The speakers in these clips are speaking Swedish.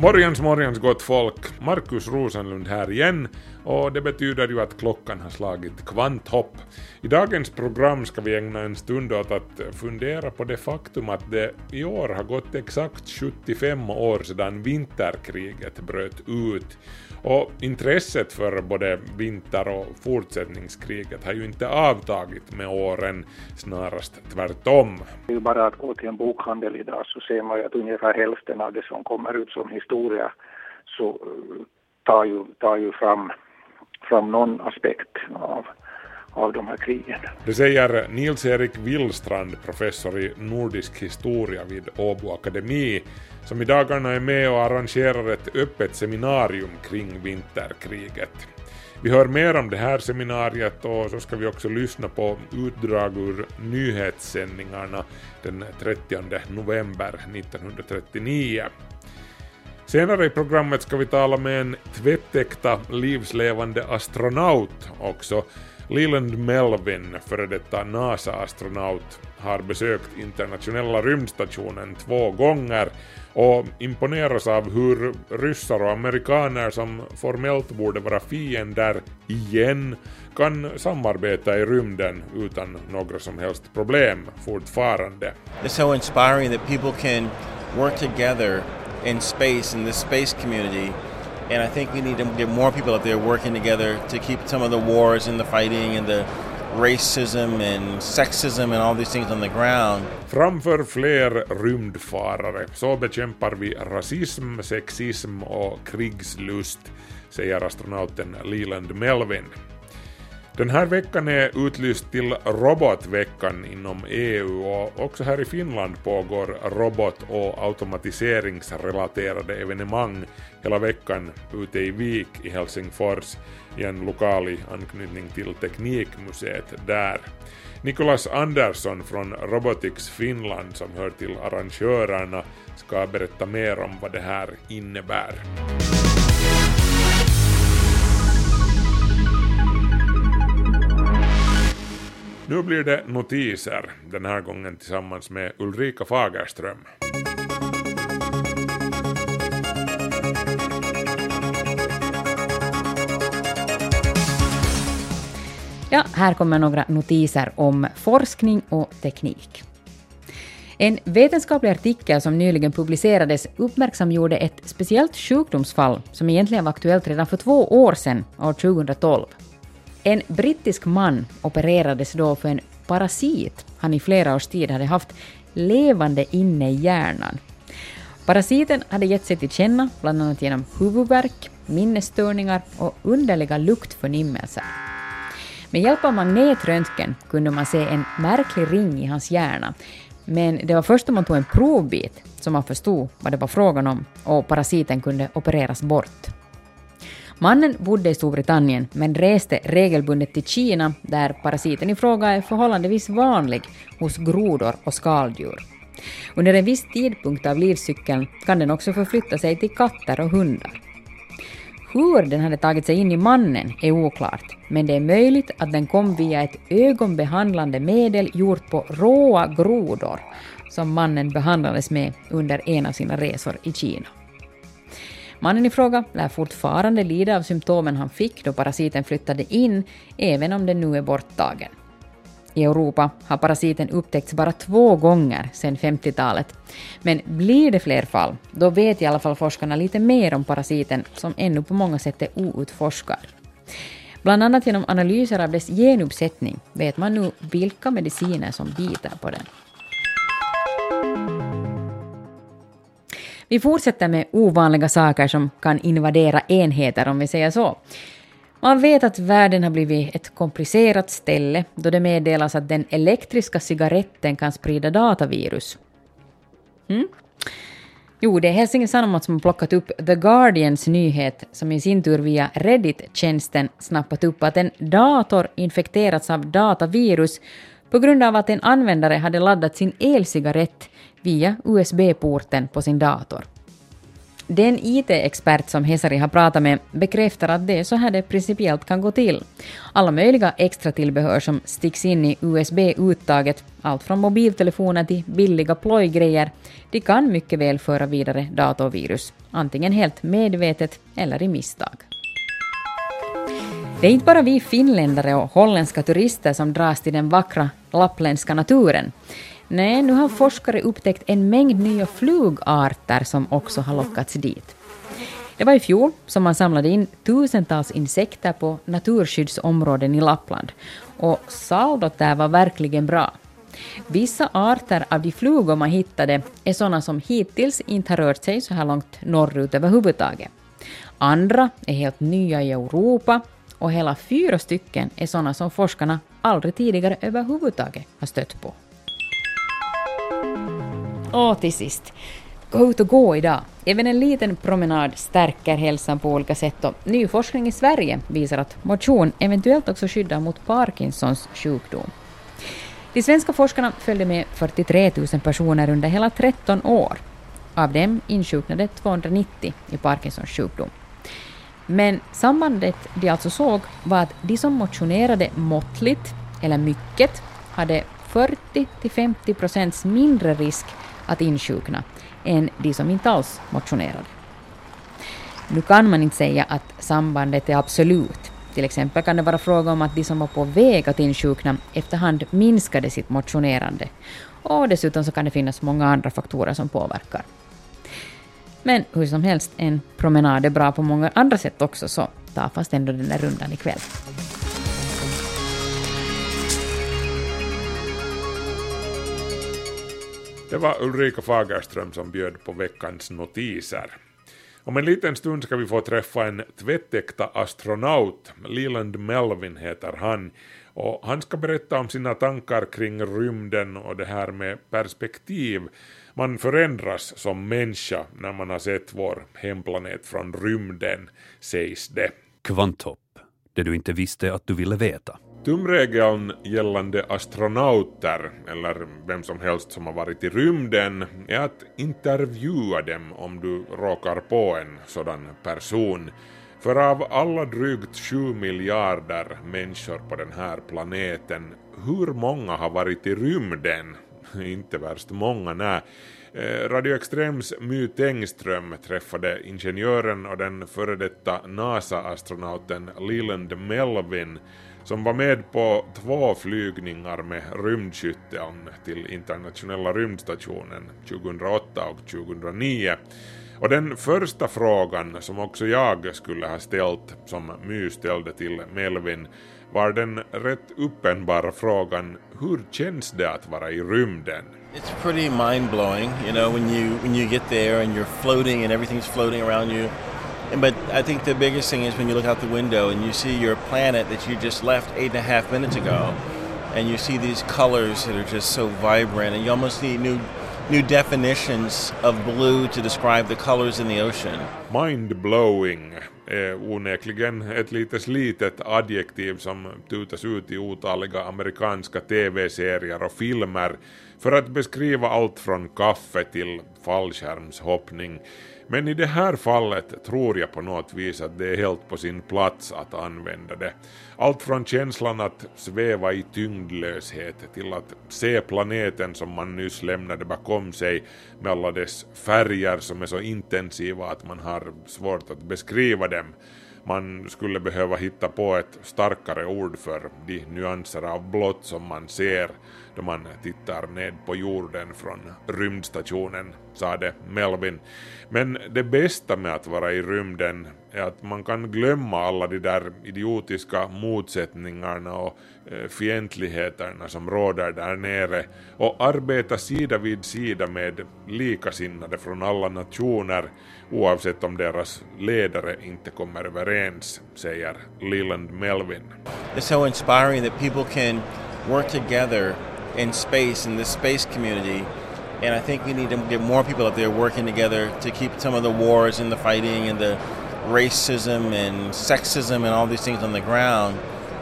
Morgens, morgens gott folk! Markus Rosenlund här igen och det betyder ju att klockan har slagit kvanthopp. I dagens program ska vi ägna en stund åt att fundera på det faktum att det i år har gått exakt 75 år sedan vinterkriget bröt ut. Och intresset för både vinter och fortsättningskriget har ju inte avtagit med åren, snarast tvärtom. Det är ju bara att gå till en bokhandel idag så ser man ju att ungefär hälften av det som kommer ut som historia så eh, tar ju, tar ju fram, fram någon aspekt av, av de här krigen. Det säger Nils-Erik Willstrand, professor i nordisk historia vid Åbo Akademi, som i dagarna är med och arrangerar ett öppet seminarium kring vinterkriget. Vi hör mer om det här seminariet och så ska vi också lyssna på utdrag ur nyhetssändningarna den 30 november 1939. Senare i programmet ska vi tala med en tvättäkta livslevande astronaut också. Leland Melvin, före detta NASA-astronaut, har besökt internationella rymdstationen två gånger och imponeras av hur ryssar och amerikaner som formellt borde vara fiender igen kan samarbeta i rymden utan några som helst problem fortfarande. Det är så inspirerande att människor kan arbeta tillsammans i rymden, i space community. And I think we need to get more people out there working together to keep some of the wars and the fighting and the racism and sexism and all these things on the ground. Framför fler rymdfarare så bekämpar vi rasism, sexism och krigslust, säger astronauten Leland Melvin. Den här veckan är utlyst till robotveckan inom EU och också här i Finland pågår robot och automatiseringsrelaterade evenemang hela veckan ute i Vik i Helsingfors i en lokal i anknytning till Teknikmuseet där. Nikolas Andersson från Robotics Finland som hör till arrangörerna ska berätta mer om vad det här innebär. Nu blir det notiser, den här gången tillsammans med Ulrika Fagerström. Ja, här kommer några notiser om forskning och teknik. En vetenskaplig artikel som nyligen publicerades uppmärksamgjorde ett speciellt sjukdomsfall som egentligen var aktuellt redan för två år sedan, år 2012. En brittisk man opererades då för en parasit han i flera års tid hade haft levande inne i hjärnan. Parasiten hade gett sig till känna bland annat genom huvudvärk, minnesstörningar och underliga luktförnimmelser. Med hjälp av magnetröntgen kunde man se en märklig ring i hans hjärna, men det var först då man tog en provbit som man förstod vad det var frågan om och parasiten kunde opereras bort. Mannen bodde i Storbritannien men reste regelbundet till Kina där parasiten i fråga är förhållandevis vanlig hos grodor och skaldjur. Under en viss tidpunkt av livscykeln kan den också förflytta sig till katter och hundar. Hur den hade tagit sig in i mannen är oklart, men det är möjligt att den kom via ett ögonbehandlande medel gjort på råa grodor som mannen behandlades med under en av sina resor i Kina. Mannen i fråga lär fortfarande lida av symptomen han fick då parasiten flyttade in, även om den nu är borttagen. I Europa har parasiten upptäckts bara två gånger sedan 50-talet. Men blir det fler fall, då vet i alla fall forskarna lite mer om parasiten som ännu på många sätt är outforskad. Bland annat genom analyser av dess genuppsättning vet man nu vilka mediciner som biter på den. Vi fortsätter med ovanliga saker som kan invadera enheter, om vi säger så. Man vet att världen har blivit ett komplicerat ställe då det meddelas att den elektriska cigaretten kan sprida datavirus. Mm? Jo, det är Helsingin Sanomat som har plockat upp The Guardians nyhet som i sin tur via Reddit-tjänsten snappat upp att en dator infekterats av datavirus på grund av att en användare hade laddat sin elcigarett via USB-porten på sin dator. Den IT-expert som Hesari har pratat med bekräftar att det är så här det principiellt kan gå till. Alla möjliga extra tillbehör som sticks in i USB-uttaget, allt från mobiltelefoner till billiga plojgrejer, de kan mycket väl föra vidare datorvirus, antingen helt medvetet eller i misstag. Det är inte bara vi finländare och holländska turister som dras till den vackra lappländska naturen. Nej, nu har forskare upptäckt en mängd nya flugarter som också har lockats dit. Det var i fjol som man samlade in tusentals insekter på naturskyddsområden i Lappland. Och saldot där var verkligen bra. Vissa arter av de flugor man hittade är sådana som hittills inte har rört sig så här långt norrut överhuvudtaget. Andra är helt nya i Europa och hela fyra stycken är sådana som forskarna aldrig tidigare överhuvudtaget har stött på. Och till sist, gå ut och gå idag. Även en liten promenad stärker hälsan på olika sätt och ny forskning i Sverige visar att motion eventuellt också skyddar mot Parkinsons sjukdom. De svenska forskarna följde med 43 000 personer under hela 13 år. Av dem insjuknade 290 i Parkinsons sjukdom. Men sambandet de alltså såg var att de som motionerade måttligt eller mycket hade 40-50 procents mindre risk att insjukna än de som inte alls motionerade. Nu kan man inte säga att sambandet är absolut. Till exempel kan det vara fråga om att de som var på väg att insjukna efterhand minskade sitt motionerande. Och dessutom så kan det finnas många andra faktorer som påverkar. Men hur som helst, en promenad är bra på många andra sätt också, så ta fast ändå den där rundan ikväll. Det var Ulrika Fagerström som bjöd på veckans notiser. Om en liten stund ska vi få träffa en tvättäkta astronaut. Leland Melvin heter han. Och han ska berätta om sina tankar kring rymden och det här med perspektiv. Man förändras som människa när man har sett vår hemplanet från rymden, sägs det. Kvanthopp, det du inte visste att du ville veta. Tumregeln gällande astronauter, eller vem som helst som har varit i rymden, är att intervjua dem om du råkar på en sådan person. För av alla drygt 7 miljarder människor på den här planeten, hur många har varit i rymden? Inte värst många, nej. Eh, Radio Extrems My Tengström träffade ingenjören och den före detta NASA-astronauten Leland Melvin som var med på två flygningar med rymdskyttean till internationella rymdstationen 2008 och 2009. Och den första frågan som också jag skulle ha ställt, som My ställde till Melvin, var den rätt uppenbara frågan hur känns det att vara i rymden? It's pretty mind blowing, you know, when you when you get there and you're floating and everything's floating around you. But I think the biggest thing is when you look out the window and you see your planet that you just left eight and a half minutes ago, and you see these colors that are just so vibrant, and you almost need new new definitions of blue to describe the colors in the ocean. Mind-blowing eh, är onekligen ett lite slitet adjektiv som tutas ut i otaliga amerikanska tv-serier och filmer för att beskriva allt från kaffe till fallskärmshoppning. Men i det här fallet tror jag på något vis att det är helt på sin plats att använda det. Allt från känslan att sväva i tyngdlöshet till att se planeten som man nyss lämnade bakom sig med alla dess färger som är så intensiva att man har svårt att beskriva dem. Man skulle behöva hitta på ett starkare ord för de nyanser av blått som man ser då man tittar ned på jorden från rymdstationen, sade Melvin. Men det bästa med att vara i rymden är att man kan glömma alla de där idiotiska motsättningarna och eh, fientligheterna som råder där nere och arbeta sida vid sida med likasinnade från alla nationer oavsett om deras ledare inte kommer överens, säger Leland Melvin. It's so inspiring that people can work together in space, in this space community, And I think we need to get more people up there working together to keep some of the wars and the fighting and the racism and sexism and all these things on the ground.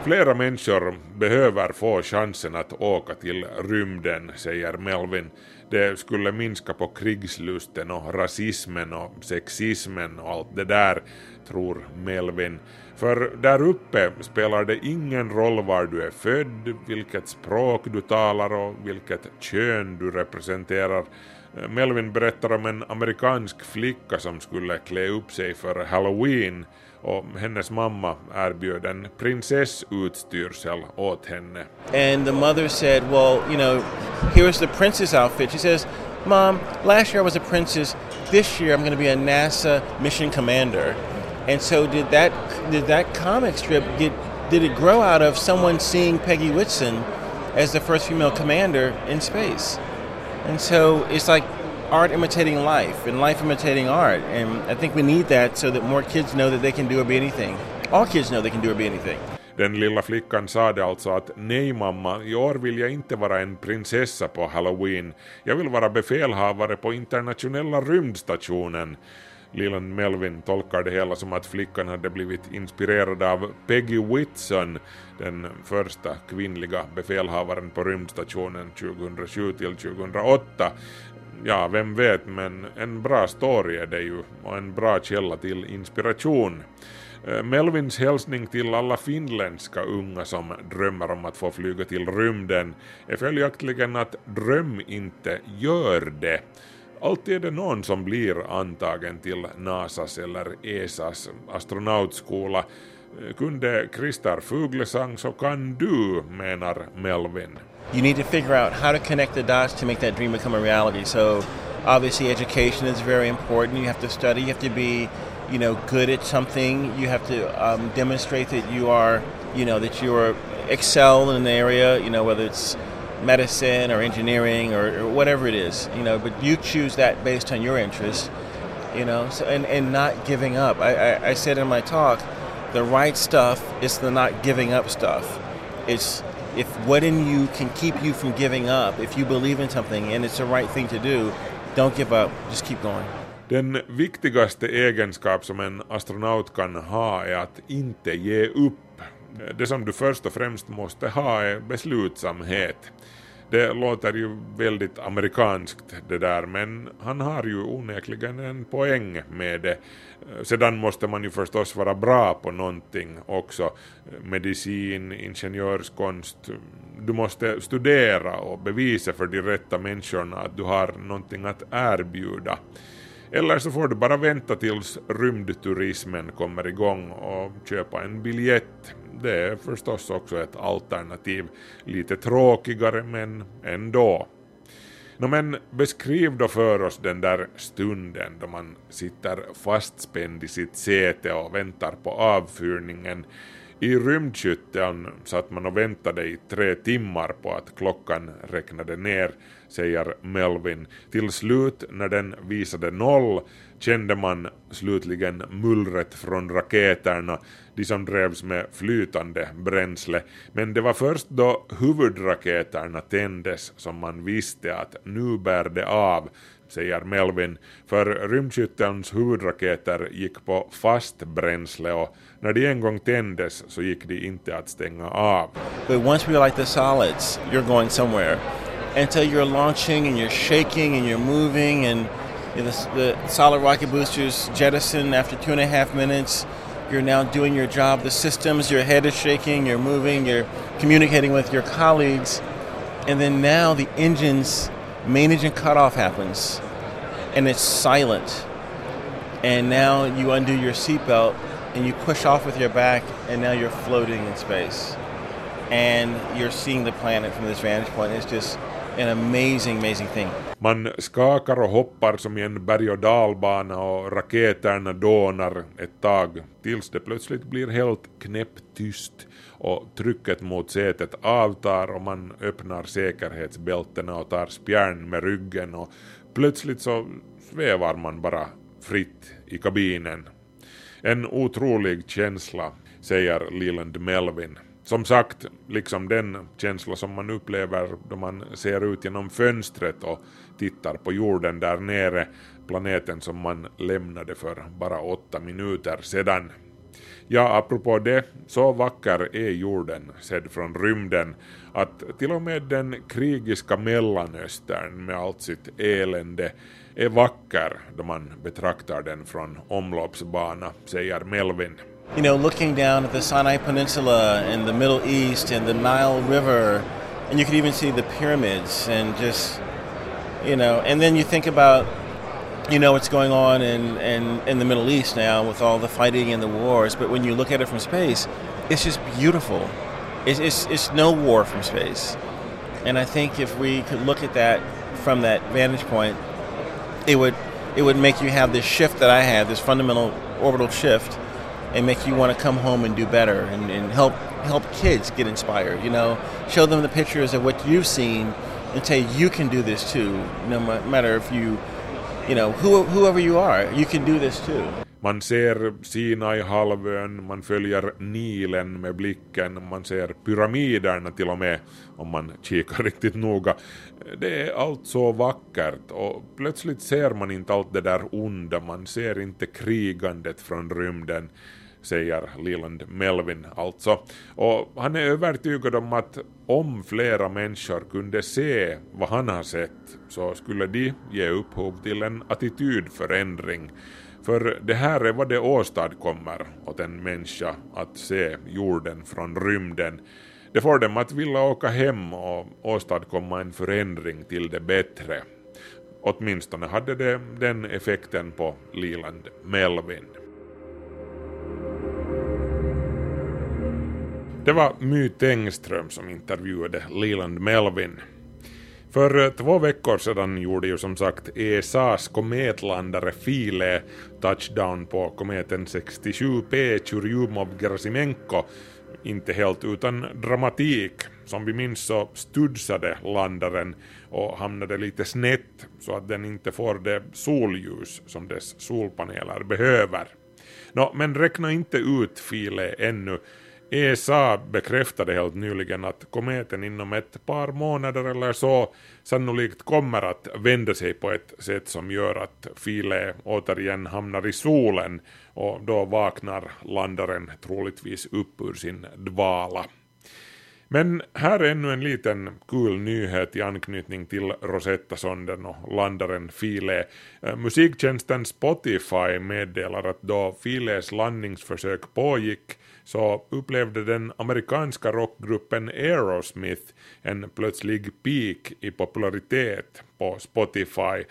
Flera människor behöver få chansen att åka till rymden, säger Melvin. Det skulle minska på krigslusten och rasismen och sexismen och allt det där, tror Melvin. För där uppe spelar det ingen roll var du är född, vilket språk du talar och vilket kön du representerar. Melvin berättar om en amerikansk flicka som skulle klä upp sig för halloween och hennes mamma erbjöd en prinsessutstyrsel åt henne. And the mother said, Well, you know, here's the princess outfit. She says, Mom, last year I was a princess. This year I'm going to be a NASA mission commander. And so did that did that comic strip get did it grow out of someone seeing Peggy Whitson as the first female commander in space? And so it's like art imitating life and life imitating art. And I think we need that so that more kids know that they can do or be anything. All kids know they can do or be anything. Den lilla flickan sade alltså att nej mamma, i år vill jag inte vara en prinsessa på halloween. Jag vill vara befälhavare på internationella rymdstationen. Lilan Melvin tolkar det hela som att flickan hade blivit inspirerad av Peggy Whitson, den första kvinnliga befälhavaren på rymdstationen 2007 till 2008. Ja, vem vet, men en bra story är det ju och en bra källa till inspiration. Eh, Melvins hälsning till alla finländska unga som drömmer om att få flyga till rymden är följaktligen att dröm inte, gör det. Alltid är det någon som blir antagen till NASAs eller ESAs astronautskola. Kunde Christer Fuglesang så kan du, menar Melvin. You need to figure out how to connect the dots to make that dream become a reality. So obviously education is very important. You have to study, you have to be, you know, good at something. You have to um, demonstrate that you are, you know, that you are excel in an area, you know, whether it's medicine or engineering or, or whatever it is, you know, but you choose that based on your interests, you know, so, and, and not giving up. I, I, I said in my talk, the right stuff is the not giving up stuff. It's if what in you can keep you from giving up, if you believe in something and it's the right thing to do, don't give up, just keep going. Den viktigaste egenskap som en astronaut kan ha är att inte ge upp. Det som du först och främst måste ha är beslutsamhet. Det låter ju väldigt amerikanskt det där, men han har ju onekligen en poäng med det. Sedan måste man ju förstås vara bra på någonting också. Medicin, ingenjörskonst. Du måste studera och bevisa för de rätta människorna att du har någonting att erbjuda. Eller så får du bara vänta tills rymdturismen kommer igång och köpa en biljett. Det är förstås också ett alternativ. Lite tråkigare men ändå. Nå men beskriv då för oss den där stunden då man sitter fastspänd i sitt säte och väntar på avfyrningen. I rymdskytteln satt man och väntade i tre timmar på att klockan räknade ner, säger Melvin. Till slut, när den visade noll, kände man slutligen mullret från raketerna, de som drevs med flytande bränsle. Men det var först då huvudraketerna tändes som man visste att nu bär det av, säger Melvin, för rymdskyttelns huvudraketer gick på fast bränsle och när de en gång tändes så gick de inte att stänga av. But once we light the solids, you're going somewhere. Until you're launching and you're shaking and you're moving and you know, the, the solid rocket boosters jettison after two and a half minutes. You're now doing your job. The systems, your head is shaking, you're moving, you're communicating with your colleagues. And then now the engine's main engine cutoff happens and it's silent. And now you undo your seatbelt and you push off with your back and now you're floating in space. And you're seeing the planet from this vantage point. It's just an amazing, amazing thing. Man skakar och hoppar som i en berg och dalbana och raketerna dånar ett tag tills det plötsligt blir helt knäpptyst och trycket mot sätet avtar och man öppnar säkerhetsbältena och tar spjärn med ryggen och plötsligt så svävar man bara fritt i kabinen. En otrolig känsla, säger Leland Melvin som sagt, liksom den känsla som man upplever då man ser ut genom fönstret och tittar på jorden där nere, planeten som man lämnade för bara åtta minuter sedan. Ja, apropå det, så vacker är jorden sedd från rymden att till och med den krigiska Mellanöstern med allt sitt elände är vacker då man betraktar den från omloppsbana, säger Melvin. You know, looking down at the Sinai Peninsula and the Middle East and the Nile River, and you could even see the pyramids and just, you know, and then you think about you know what's going on in, in, in the Middle East now with all the fighting and the wars, but when you look at it from space, it's just beautiful. It's, it's, it's no war from space. And I think if we could look at that from that vantage point, it would, it would make you have this shift that I had, this fundamental orbital shift, and make you want to come home and do better and, and help, help kids get inspired, you know, show them the pictures of what you've seen and say you can do this too, no matter if you you know, who, whoever you are, you can do this too. Man ser Sinai-halvön, man följer Nilen med blicken, man ser pyramiderna till och med om man kikar riktigt noga. Det är allt så vackert och plötsligt ser man inte allt det där onda, man ser inte krigandet från rymden säger Leland Melvin alltså. Och han är övertygad om att om flera människor kunde se vad han har sett så skulle de ge upphov till en attitydförändring. För det här är vad det åstadkommer åt en människa att se jorden från rymden. Det får dem att vilja åka hem och åstadkomma en förändring till det bättre. Åtminstone hade det den effekten på Leland Melvin. Det var My Tengström som intervjuade Leland Melvin. För eh, två veckor sedan gjorde ju som sagt ESAs kometlandare File touchdown på kometen 67P Churyumov-Gerasimenko, inte helt utan dramatik. Som vi minns så studsade landaren och hamnade lite snett så att den inte får det solljus som dess solpaneler behöver. Nå, men räkna inte ut File ännu ESA bekräftade helt nyligen att kometen inom ett par månader eller så sannolikt kommer att vända sig på ett sätt som gör att Philae återigen hamnar i solen och då vaknar landaren troligtvis upp ur sin dvala. Men här är ännu en liten kul nyhet i anknytning till Rosetta-sonden och landaren File. Eh, musiktjänsten Spotify meddelar att då Files landningsförsök pågick så upplevde den amerikanska rockgruppen Aerosmith en plötslig peak i popularitet på Spotify.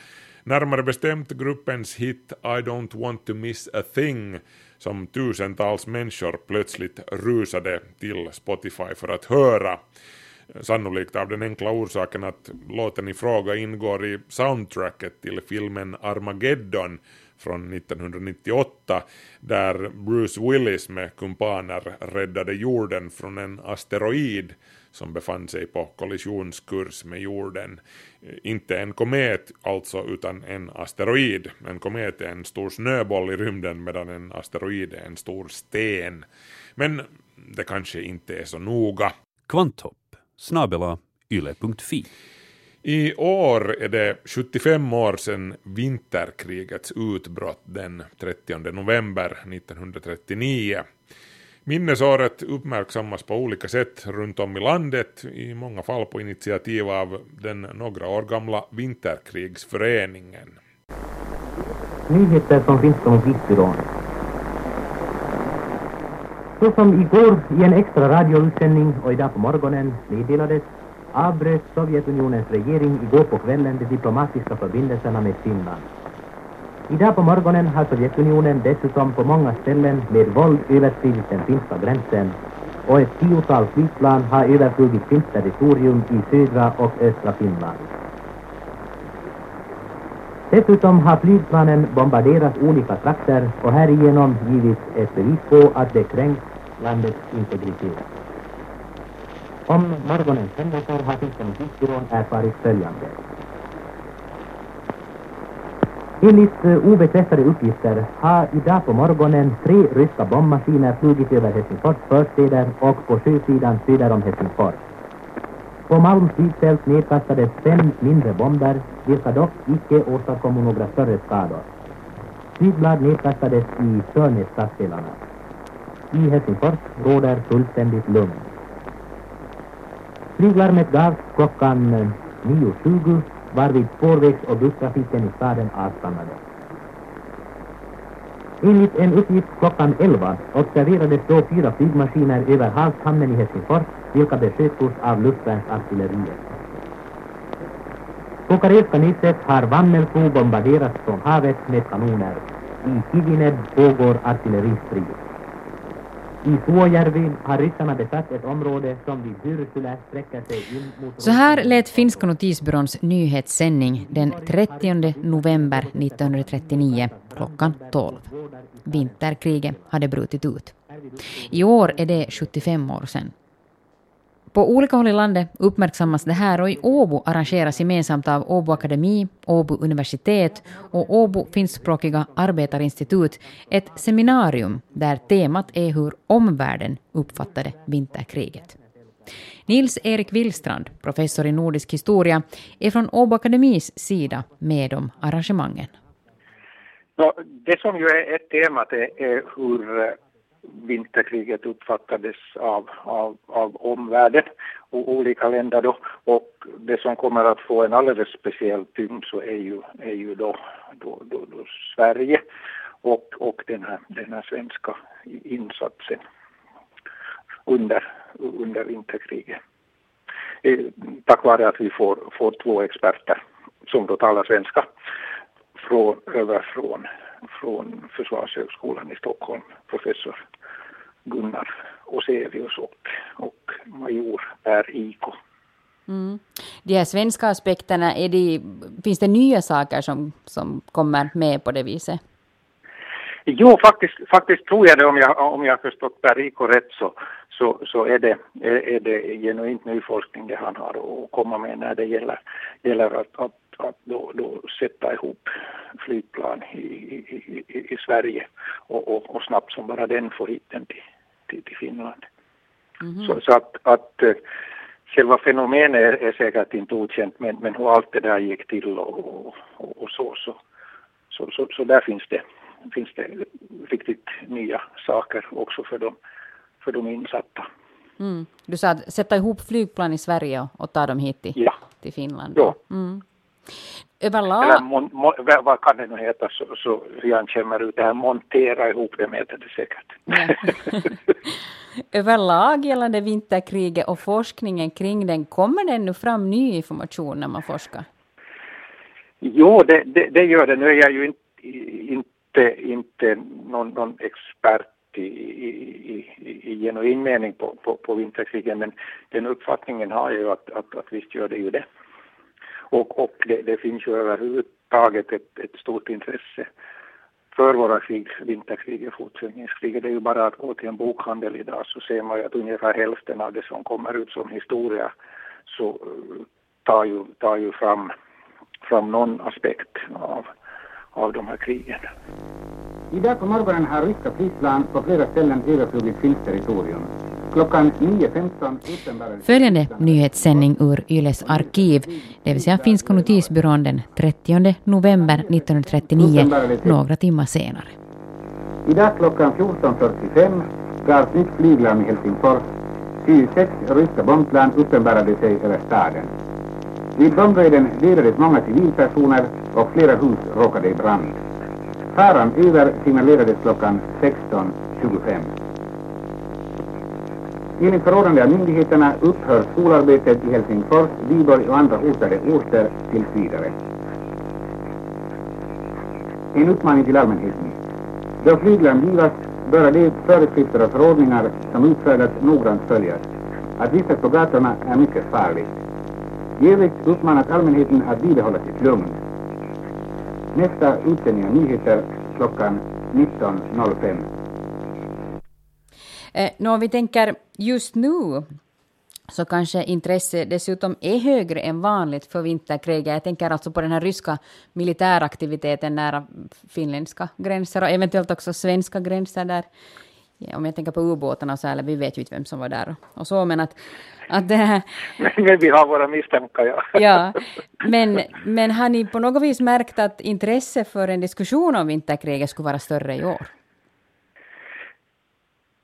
Närmare bestämt gruppens hit I don't want to miss a thing som tusentals människor plötsligt rusade till Spotify för att höra. Sannolikt av den enkla orsaken att låten i fråga ingår i soundtracket till filmen Armageddon från 1998 där Bruce Willis med kumpaner räddade jorden från en asteroid som befann sig på kollisionskurs med jorden. Inte en komet alltså, utan en asteroid. En komet är en stor snöboll i rymden medan en asteroid är en stor sten. Men det kanske inte är så noga. Kvanthopp, snabela yle.fi. I år är det 75 år sedan vinterkrigets utbrott den 30 november 1939. Minnesåret uppmärksammas på olika sätt runt om i landet, i många fall på initiativ av den några år gamla Vinterkrigsföreningen. Nyheter från finska Så som igår i en extra radioutsändning och idag på morgonen meddelades avbröt Sovjetunionens regering igår på kvällen de diplomatiska förbindelserna med Finland. Idag på morgonen har Sovjetunionen dessutom på många ställen med våld överskridit den finska gränsen och ett tiotal flygplan har överflugit finskt territorium i södra och östra Finland. Dessutom har flygplanen bombarderat olika trakter och härigenom givit ett bevis på att det kränkt landets integritet. Om morgonens händelser har Finska musikbyrån erfarit följande. Enligt eh, obekräftade uppgifter har idag på morgonen tre ryska bombmaskiner flugit över Helsingfors förstäder och på sjösidan söder om Helsingfors. På Malms flygfält nedkastades fem mindre bomber, vilka dock icke åstadkom några större skador. Flygblad nedkastades i Sörnäs stadsdelarna. I Helsingfors råder fullständigt lugn. Flyglarmet gavs klockan eh, 9.20 varvid spårvägs och busstrafiken i staden avstannade. Enligt en uppgift klockan 11 observerades då fyra flygmaskiner över havshamnen i Helsingfors vilka besköts av luftvärnsartilleriet. På Karelska nyset har Vammelflo bombarderats från havet med kanoner. I Kivined pågår artilleristrid. I Suojärvi har ryssarna besatt ett område som vid Hyrsule sträcker sig in mot... Så här lät finska notisbyråns nyhetssändning den 30 november 1939 klockan 12. Vinterkriget hade brutit ut. I år är det 75 år sedan. På olika håll i landet uppmärksammas det här och i Åbo arrangeras gemensamt av Åbo Akademi, Åbo universitet och Åbo finskspråkiga arbetarinstitut ett seminarium där temat är hur omvärlden uppfattade vinterkriget. Nils-Erik Willstrand, professor i nordisk historia, är från Åbo Akademis sida med om arrangemangen. Det som ju är ett tema det är hur eh, vinterkriget uppfattades av, av, av omvärlden och olika länder då. Och det som kommer att få en alldeles speciell tyngd så är ju, är ju då, då, då, då Sverige och, och den, här, den här svenska insatsen under, under vinterkriget. Eh, tack vare att vi får, får två experter som då talar svenska från, över från, från Försvarshögskolan i Stockholm, professor Gunnar Oselius och, och major Per Iko. Mm. De här svenska aspekterna, är de, finns det nya saker som, som kommer med på det viset? Jo, faktiskt, faktiskt tror jag det om jag, om jag förstått Per Iko rätt så, så, så är, det, är, är det genuint ny forskning det han har att komma med när det gäller, gäller att, att, att då, då sätta ihop flygplan i, i, i, i Sverige och, och, och snabbt som bara den får hit den till, till, till Finland. Mhm. Så, så att, att eh, själva fenomenet är, är säkert inte okänt men, men hur allt det där gick till och, och, och, och så, så, så, så, så där finns det, finns det riktigt nya saker också för de, för de insatta. Mm. Du sa att sätta ihop flygplan i Sverige och, och ta dem hit till, Ja. till Finland. Ja. Mm. Eller Överlag, mon, mon, vad kan det nu heta så, så Jan känner ut det här montera ihop det heter det säkert. överlag gällande vinterkriget och forskningen kring den, kommer det ännu fram ny information när man forskar? Jo, det, det, det gör det. Nu är jag ju inte, inte, inte någon, någon expert i, i, i, i genuin mening på, på, på vinterkriget, men den uppfattningen har jag ju att, att, att visst gör det ju det. Och, och det, det finns ju överhuvudtaget ett, ett stort intresse för våra krig, vinterkrig och fortsättningskrig. Det är ju bara att gå till en bokhandel idag så ser man ju att ungefär hälften av det som kommer ut som historia så eh, tar ju, tar ju fram, fram någon aspekt av, av de här krigen. Idag på morgonen har ryska flygplan på flera ställen överflugit finskt territorium. Klockan 9.15 uppenbarades... Följande nyhetssändning ur Yles arkiv, det vill säga Finska notisbyrån den 30 november 1939, några timmar senare. Idag klockan 14.45 gavs nytt flyglarm i Helsingfors. 26 ryska bombplan uppenbarade sig över staden. Vid bombraiden dödades många civilpersoner och flera hus råkade i brand. Faran över signalerades klockan 16.25. Enligt förordnande av myndigheterna upphör skolarbetet i Helsingfors, Viborg och andra hotade orter tills vidare. En uppmaning till allmänheten. Då flyglarm givas bör de föreskrifter och förordningar som utfärdats noggrant följas. Att vistas på gatorna är mycket farligt. I övrigt uppmanas allmänheten att bibehålla sitt lugn. Nästa utsändning av nyheter klockan 19.05. Eh, nå, vi tänker just nu så kanske intresse dessutom är högre än vanligt för vinterkriget. Jag tänker alltså på den här ryska militäraktiviteten nära finländska gränser och eventuellt också svenska gränser där. Ja, om jag tänker på ubåtarna så, eller vi vet ju inte vem som var där och, och så, men att, att det här... Men vi har våra misstankar, ja. Ja, men, men har ni på något vis märkt att intresse för en diskussion om vinterkriget skulle vara större i år?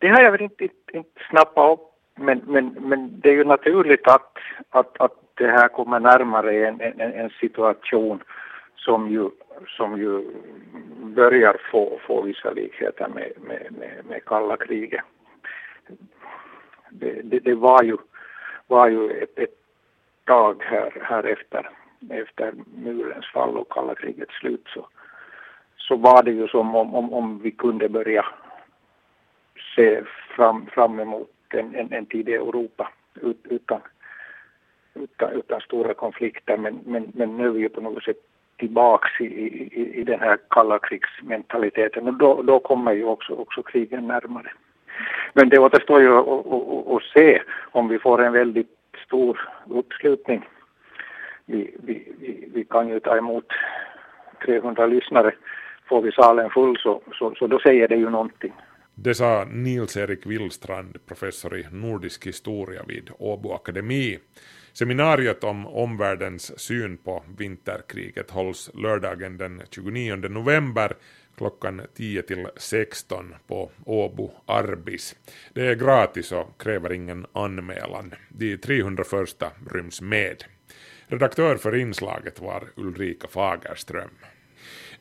Det har jag väl inte, inte, inte snappat upp, men, men, men det är ju naturligt att, att, att det här kommer närmare en, en, en situation som ju, som ju börjar få, få vissa likheter med, med, med, med kalla kriget. Det, det, det var ju, var ju ett, ett tag här, här efter, efter murens fall och kalla krigets slut så, så var det ju som om, om, om vi kunde börja se fram, fram emot en, en, en tid i Europa ut, utan, utan, utan stora konflikter men, men, men nu är vi ju på något sätt tillbaks i, i, i den här kalla krigsmentaliteten och då, då kommer ju också, också krigen närmare. Men det återstår ju att se om vi får en väldigt stor uppslutning. Vi, vi, vi, vi kan ju ta emot 300 lyssnare. Får vi salen full så, så, så då säger det ju någonting. Det sa Nils-Erik Willstrand, professor i nordisk historia vid Åbo Akademi. Seminariet om omvärldens syn på vinterkriget hålls lördagen den 29 november klockan 10 till 16 på Åbo Arbis. Det är gratis och kräver ingen anmälan. De 300 första ryms med. Redaktör för inslaget var Ulrika Fagerström.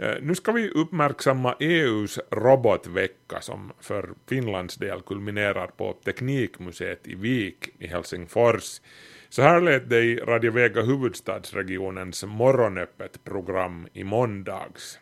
Eh, nu ska vi uppmärksamma EUs robotvecka som för Finlands del kulminerar på Teknikmuseet i Vik i Helsingfors. Så här lät det i Radio Vega huvudstadsregionens morgonöppet program i måndags.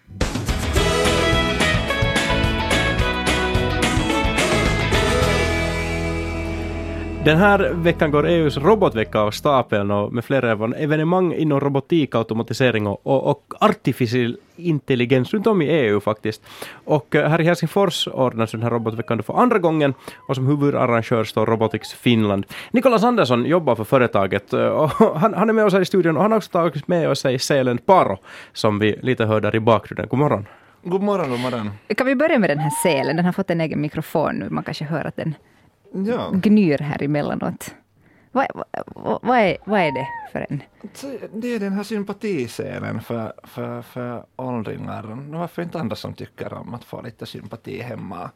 Den här veckan går EUs robotvecka av stapeln och med flera evenemang inom robotik, automatisering och, och, och artificiell intelligens runt om i EU faktiskt. Och eh, här i Helsingfors ordnas den här robotveckan för andra gången och som huvudarrangör står Robotics Finland. Nikolas Andersson jobbar för företaget eh, och han, han är med oss här i studion och han har också tagit med oss sig Sälen Paro som vi lite hör där i bakgrunden. God morgon. God morgon, god morgon. Kan vi börja med den här selen? Den har fått en egen mikrofon nu. Man kanske hör att den Ja. gnyr här emellanåt. Vad, vad, vad, är, vad är det för en? Det är den här sympatiscenen för, för, för åldringar. Varför inte andra som tycker om att få lite sympati hemma?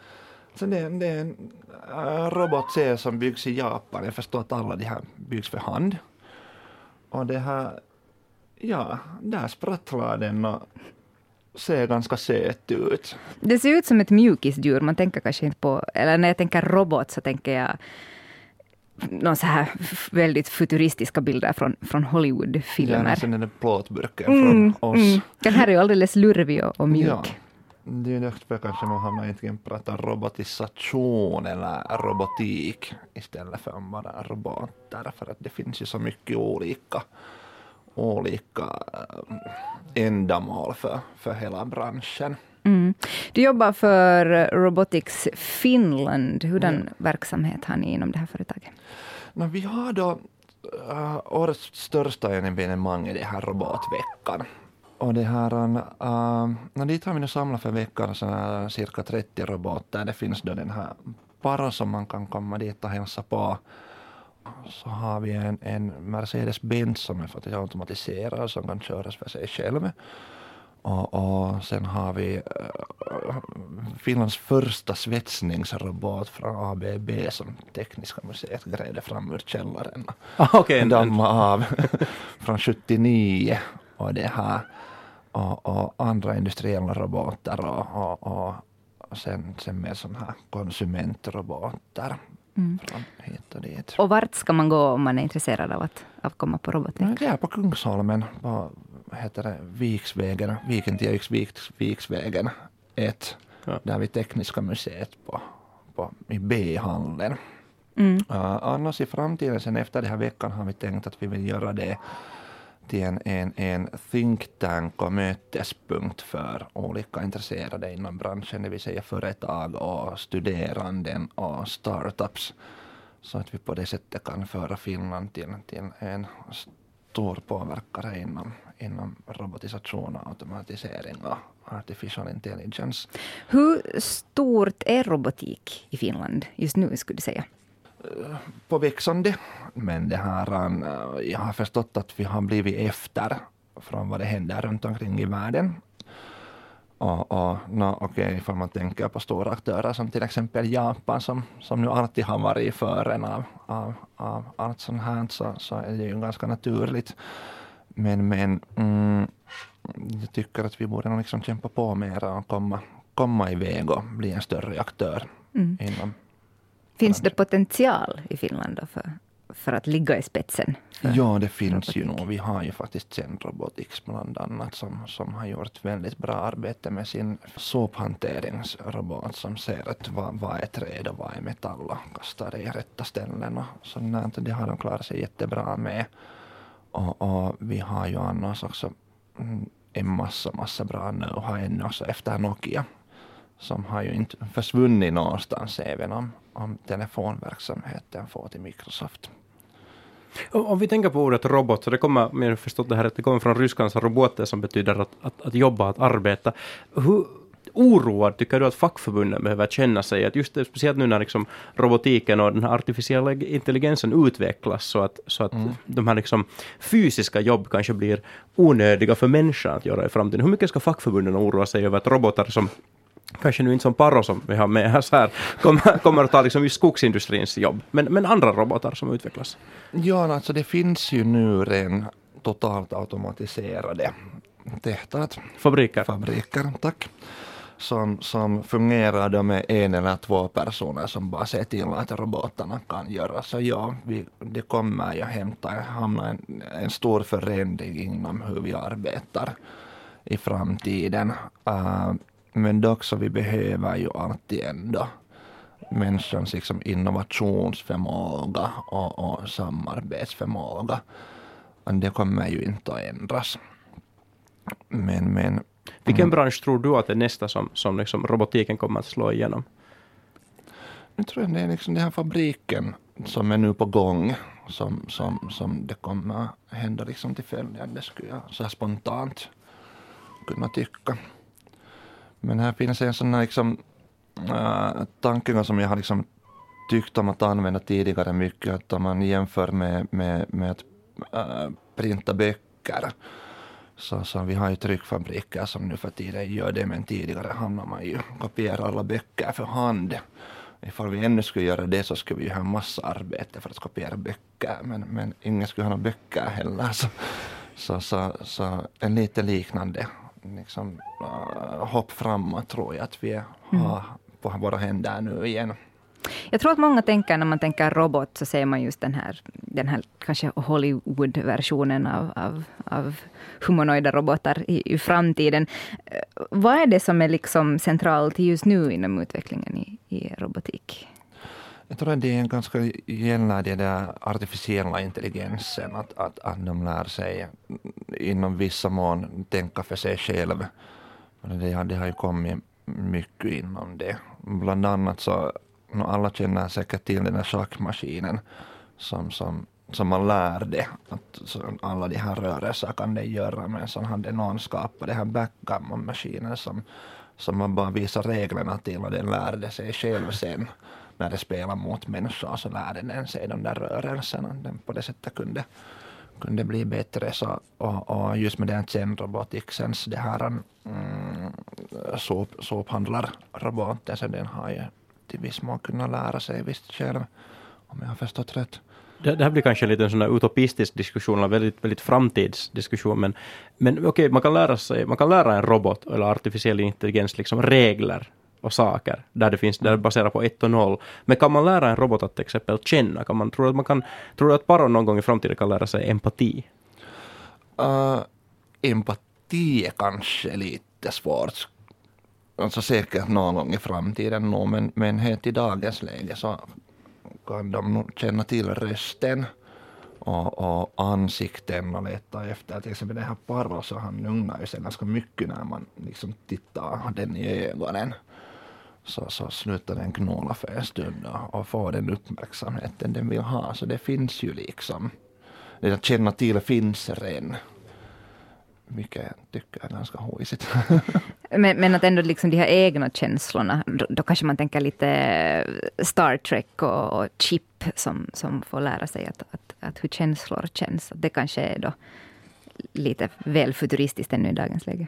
Så det, det är en uh, robotsel som byggs i Japan. Jag förstår att alla de här byggs för hand. Och det här, ja, där sprattlar den och ser ganska söt ut. Det ser ut som ett mjukisdjur. Man tänker kanske inte på... Eller när jag tänker robot så tänker jag någon så här väldigt futuristiska bilder från, från Hollywoodfilmer. Gärna sen den där plåtburken Mm, från oss. mm. Den här är ju alldeles lurvig och, och mjuk. Ja. Det är ju därför kanske man har egentligen pratat robotisation eller robotik istället för bara robotar. För att det finns ju så mycket olika, olika äh, ändamål för, för hela branschen. Mm. Du jobbar för Robotics Finland. Hurdan verksamhet har ni inom det här företaget? No, vi har då äh, årets största evenemang är det här robotveckan. Och det här, uh, no, dit har vi nu samlat för veckan så cirka 30 robotar. Det finns då den här Paro som man kan komma dit och hälsa på. Så har vi en, en Mercedes-Benz som är faktiskt automatiserad som kan köras för sig själv. Och, och sen har vi uh, Finlands första svetsningsrobot från ABB som Tekniska museet grävde fram ur källaren. Ah, en- Damma av från 79 och det här och, och andra industriella robotar och, och, och sen, sen mer sådana här konsumentrobotar. Mm. Och vart ska man gå om man är intresserad av att, av att komma på robotvecka? Men det är på Kungsholmen, på vad heter det, Viksvägen, Viken till Viks, Viks, Viksvägen 1. Där vid Tekniska museet på, på, i B-hallen. Mm. Uh, annars i framtiden, sen efter den här veckan, har vi tänkt att vi vill göra det till en, en, en think tank och mötespunkt för olika intresserade inom branschen, det vill säga företag och studeranden och startups Så att vi på det sättet kan föra Finland till, till en stor påverkare inom, inom robotisation, automatisering och artificial intelligence. Hur stort är robotik i Finland just nu, skulle du säga? På växande, men det här, äh, jag har förstått att vi har blivit efter från vad det händer runt omkring i världen. Och, och no, okej, okay, ifall man tänker på stora aktörer som till exempel Japan som, som nu alltid har varit i fören av, av, av allt sånt här så, så är det ju ganska naturligt. Men, men mm, jag tycker att vi borde nog liksom kämpa på mera och komma, komma iväg och bli en större aktör Mm. inom Finns det potential i Finland då för, för att ligga i spetsen? Ja, det finns ju robotik? nog. Vi har ju faktiskt Zen Robotics bland annat som, som har gjort väldigt bra arbete med sin sophanteringsrobot som ser att vad, vad är träd och vad är metall och kastar det i rätta ställen och sånt. Det har de klarat sig jättebra med. Och, och vi har ju annars också mm, en massa, massa bra know-how ännu också efter Nokia som har ju inte försvunnit någonstans även om, om telefonverksamheten får till Microsoft. Om vi tänker på ordet robot, så det kommer, om jag förstått det här, att det kommer från ryskans roboter som betyder att, att, att jobba, att arbeta. Hur oroad tycker du att fackförbunden behöver känna sig? Att just det, speciellt nu när liksom robotiken och den här artificiella intelligensen utvecklas så att, så att Mm. de här liksom fysiska jobb kanske blir onödiga för människan att göra i framtiden. Hur mycket ska fackförbunden oroa sig över att robotar som Kanske nu inte som Paro som vi har med här, så här kommer, kommer att ta liksom just skogsindustrins jobb, men, men andra robotar som utvecklas. Ja, alltså det finns ju nu redan totalt automatiserade tehtat. Fabriker. Fabriker, tack. Som, som fungerar med en eller två personer som bara ser till att robotarna kan göra. Så ja, vi, det kommer ju hämta, hamna en, en stor förändring inom hur vi arbetar i framtiden. Uh, men dock så vi behöver ju alltid ändå människans liksom innovationsförmåga och, och samarbetsförmåga. Och det kommer ju inte att ändras. Men, men Vilken bransch tror du att är nästa som, som liksom robotiken kommer att slå igenom? jag tror det är liksom den här fabriken som är nu på gång som, som, som det kommer hända liksom till följande skulle jag så här spontant kunna tycka. Men här finns en sån här liksom, äh, tankegång som jag har liksom tyckt om att använda tidigare mycket, att om man jämför med, med, med att äh, printa böcker, så, så vi har ju tryckfabriker som nu för tiden gör det, men tidigare hamnar man ju kopiera alla böcker för hand. Ifall vi ännu skulle göra det så skulle vi ju ha en massa arbete för att kopiera böcker, men, men ingen skulle ha några böcker heller. Så, så, så, så en lite liknande liksom, uh, hopp framåt tror jag att vi har på våra händer nu igen. Jag tror att många tänker, när man tänker robot, så ser man just den här, den här kanske Hollywood-versionen av, av, av humanoida robotar i, i framtiden. Eh, Vad är det som är liksom centralt just nu inom utvecklingen i, i robotik? Jag tror att det är ganska gäller den där artificiella intelligensen, att, att, att de lär sig inom vissa mån tänka för sig själv. Det, har- det har ju kommit mycket inom det. Bland annat så, alla känner säkert till den där schackmaskinen som, som, som man lärde, att så alla de här rörelserna kan den göra, men så hade någon skapat den här backgammon-maskinen som, som man bara visar reglerna till och den lärde sig själv sen när det spelar mot människor så lärde den sig de där rörelserna. Den på det sättet kunde, kunde bli bättre. Så, och, och just med den Zen Roboticsens, det här mm, sop, sophandlarroboten, så den har ju till viss mån kunnat lära sig visst själv, om jag har förstått rätt. Det, det här blir kanske en liten sån utopistisk diskussion, eller väldigt, väldigt framtidsdiskussion, men, men okej, man kan lära sig, man kan lära en robot eller artificiell intelligens liksom regler och saker, där det finns, där det på ett och noll. Men kan man lära en robot att till exempel känna? Kan man, tror, du att man kan, tror du att Paron någon gång i framtiden kan lära sig empati? Uh, empati är kanske lite svårt. Alltså säkert någon gång i framtiden nog, men, men helt i dagens läge så kan de nog känna till rösten och, och ansikten och leta efter. Till exempel den här Paro, så han lugnar ju sig ganska mycket när man liksom tittar den i ögonen så, så slutar den knåla för en stund och, och får den uppmärksamheten den vill ha. Så det finns ju liksom, det att känna till finns redan. Vilket jag tycker är ganska hojsigt. Men, men att ändå liksom de här egna känslorna, då, då kanske man tänker lite eh, Star Trek och, och Chip som, som får lära sig att, att, att hur känslor känns. Att det kanske är då lite väl futuristiskt ännu i dagens läge.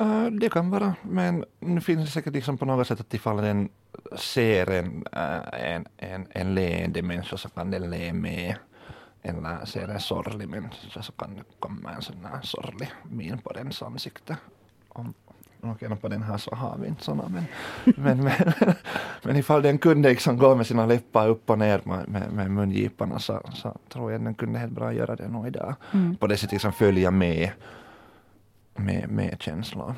Uh, det kan vara, men nu finns det säkert liksom på något sätt att ifall den ser en, uh, en, en, en leende människa så kan den le med. Eller ser en sorglig människa så kan det komma en sån här sorglig min på dens ansikte. Om, Okej, på den här så har vi inte såna, men, men, men, men ifall den kunde liksom gå med sina läppar upp och ner med, med, med mungiporna så, så tror jag den kunde helt bra göra det nog idag. Mm. På det sättet liksom följa med, med, med känslor.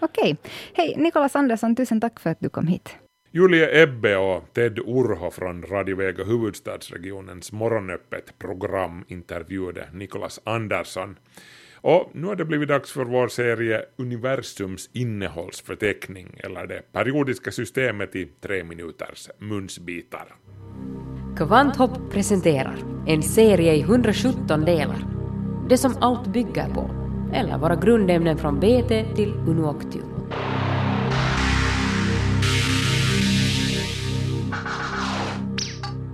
Okej. Hej, Nikolas Andersson, tusen tack för att du kom hit. Julia Ebbe och Ted Urho från Radio Vega huvudstadsregionens morgonöppet program intervjuade Nikolas Andersson. Och nu har det blivit dags för vår serie Universums innehållsförteckning, eller det periodiska systemet i tre minuters munsbitar. Kvanthopp presenterar en serie i 117 delar. Det som allt bygger på, eller våra grundämnen från BT till Unuoctium.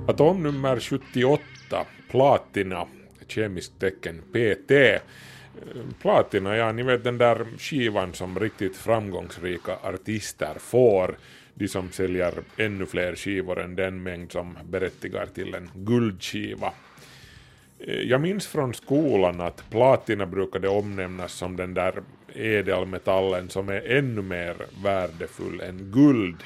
Atomnummer 78, platina, kemiskt tecken PT. Platina, ja ni vet den där skivan som riktigt framgångsrika artister får, de som säljer ännu fler skivor än den mängd som berättigar till en guldskiva. Eh, jag minns från skolan att platina brukade omnämnas som den där ädelmetallen som är ännu mer värdefull än guld.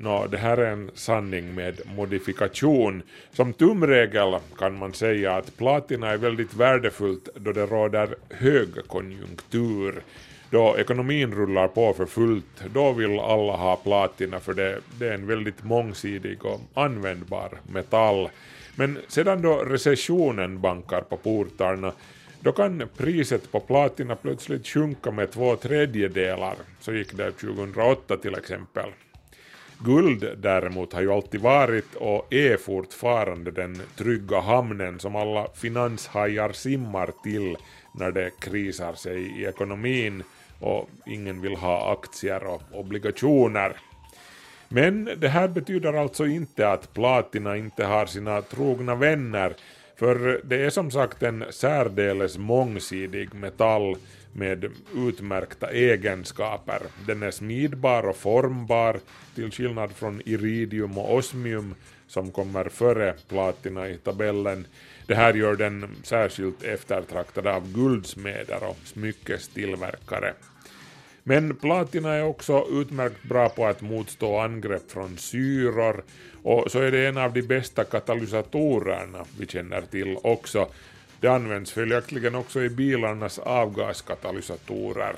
Nå, det här är en sanning med modifikation. Som tumregel kan man säga att platina är väldigt värdefullt då det råder högkonjunktur. Då ekonomin rullar på för fullt, då vill alla ha platina för det, det är en väldigt mångsidig och användbar metall. Men sedan då recessionen bankar på portarna, då kan priset på platina plötsligt sjunka med två tredjedelar. Så gick det 2008 till exempel. Guld däremot har ju alltid varit och är fortfarande den trygga hamnen som alla finanshajar simmar till när det krisar sig i ekonomin och ingen vill ha aktier och obligationer. Men det här betyder alltså inte att platina inte har sina trogna vänner, för det är som sagt en särdeles mångsidig metall med utmärkta egenskaper. Den är smidbar och formbar, till skillnad från iridium och osmium som kommer före platina i tabellen. Det här gör den särskilt eftertraktad av guldsmeder och smyckestillverkare. Men platina är också utmärkt bra på att motstå angrepp från syror och så är det en av de bästa katalysatorerna vi känner till också. Det används följaktligen också i bilarnas avgaskatalysatorer.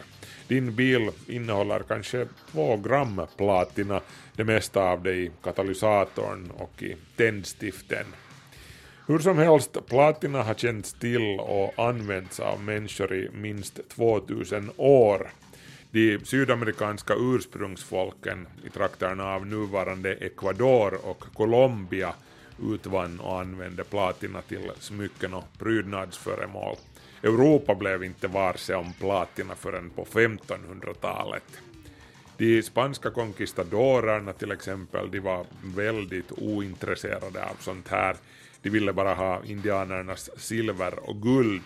Din bil innehåller kanske 2 gram platina, det mesta av det i katalysatorn och i tändstiften. Hur som helst, platina har känts till och använts av människor i minst 2000 år. De sydamerikanska ursprungsfolken i trakterna av nuvarande Ecuador och Colombia utvann och använde platina till smycken och prydnadsföremål. Europa blev inte varse om platina förrän på 1500-talet. De spanska konkistadorerna till exempel, de var väldigt ointresserade av sånt här. De ville bara ha indianernas silver och guld.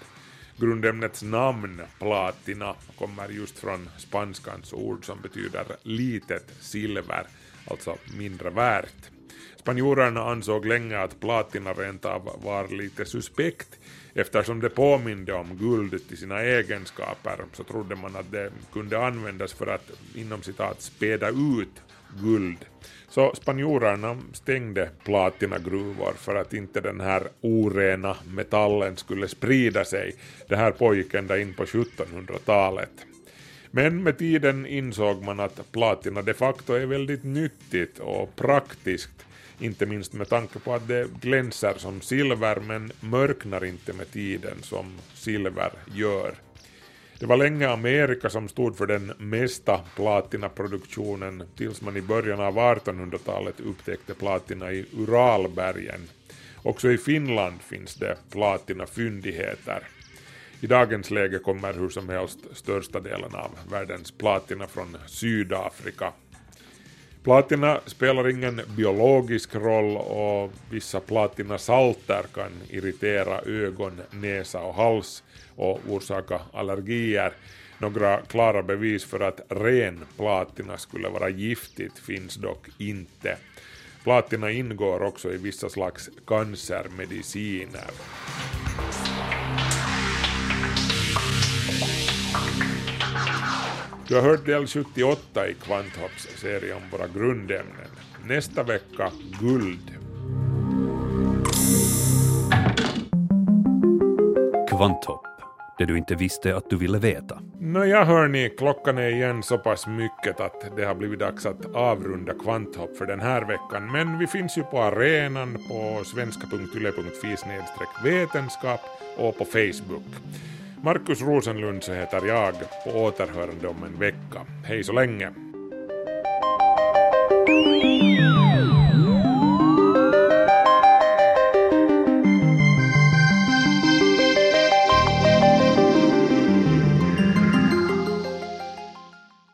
Grundämnets namn, platina, kommer just från spanskans ord som betyder litet silver, alltså mindre värt. Spanjorerna ansåg länge att platina rent av var lite suspekt eftersom det påminde om guld till sina egenskaper så trodde man att det kunde användas för att inom citat späda ut guld. Så spanjorerna stängde platinagruvor för att inte den här orena metallen skulle sprida sig. Det här pågick ända in på 1700-talet. Men med tiden insåg man att platina de facto är väldigt nyttigt och praktiskt inte minst med tanke på att det glänser som silver men mörknar inte med tiden som silver gör. Det var länge Amerika som stod för den mesta platinaproduktionen tills man i början av 1800-talet upptäckte platina i Uralbergen. Också i Finland finns det platinafyndigheter. I dagens läge kommer hur som helst största delen av världens platina från Sydafrika. Platina spelar ingen biologisk roll och vissa platinasalter kan irritera ögon, näsa och hals och orsaka allergier. Några klara bevis för att ren platina skulle vara giftigt finns dock inte. Platina ingår också i vissa slags cancermediciner. Du har hört del 78 i Kvanthopps serie om våra grundämnen. Nästa vecka guld. Kvanthopp, det du inte visste att du ville veta. Nåja hörni, klockan är igen så pass mycket att det har blivit dags att avrunda Kvanthopp för den här veckan. Men vi finns ju på arenan på svenska.yle.fi vetenskap och på Facebook. Markus Rosenlund så heter jag, på återhörande om en vecka. Hej så länge!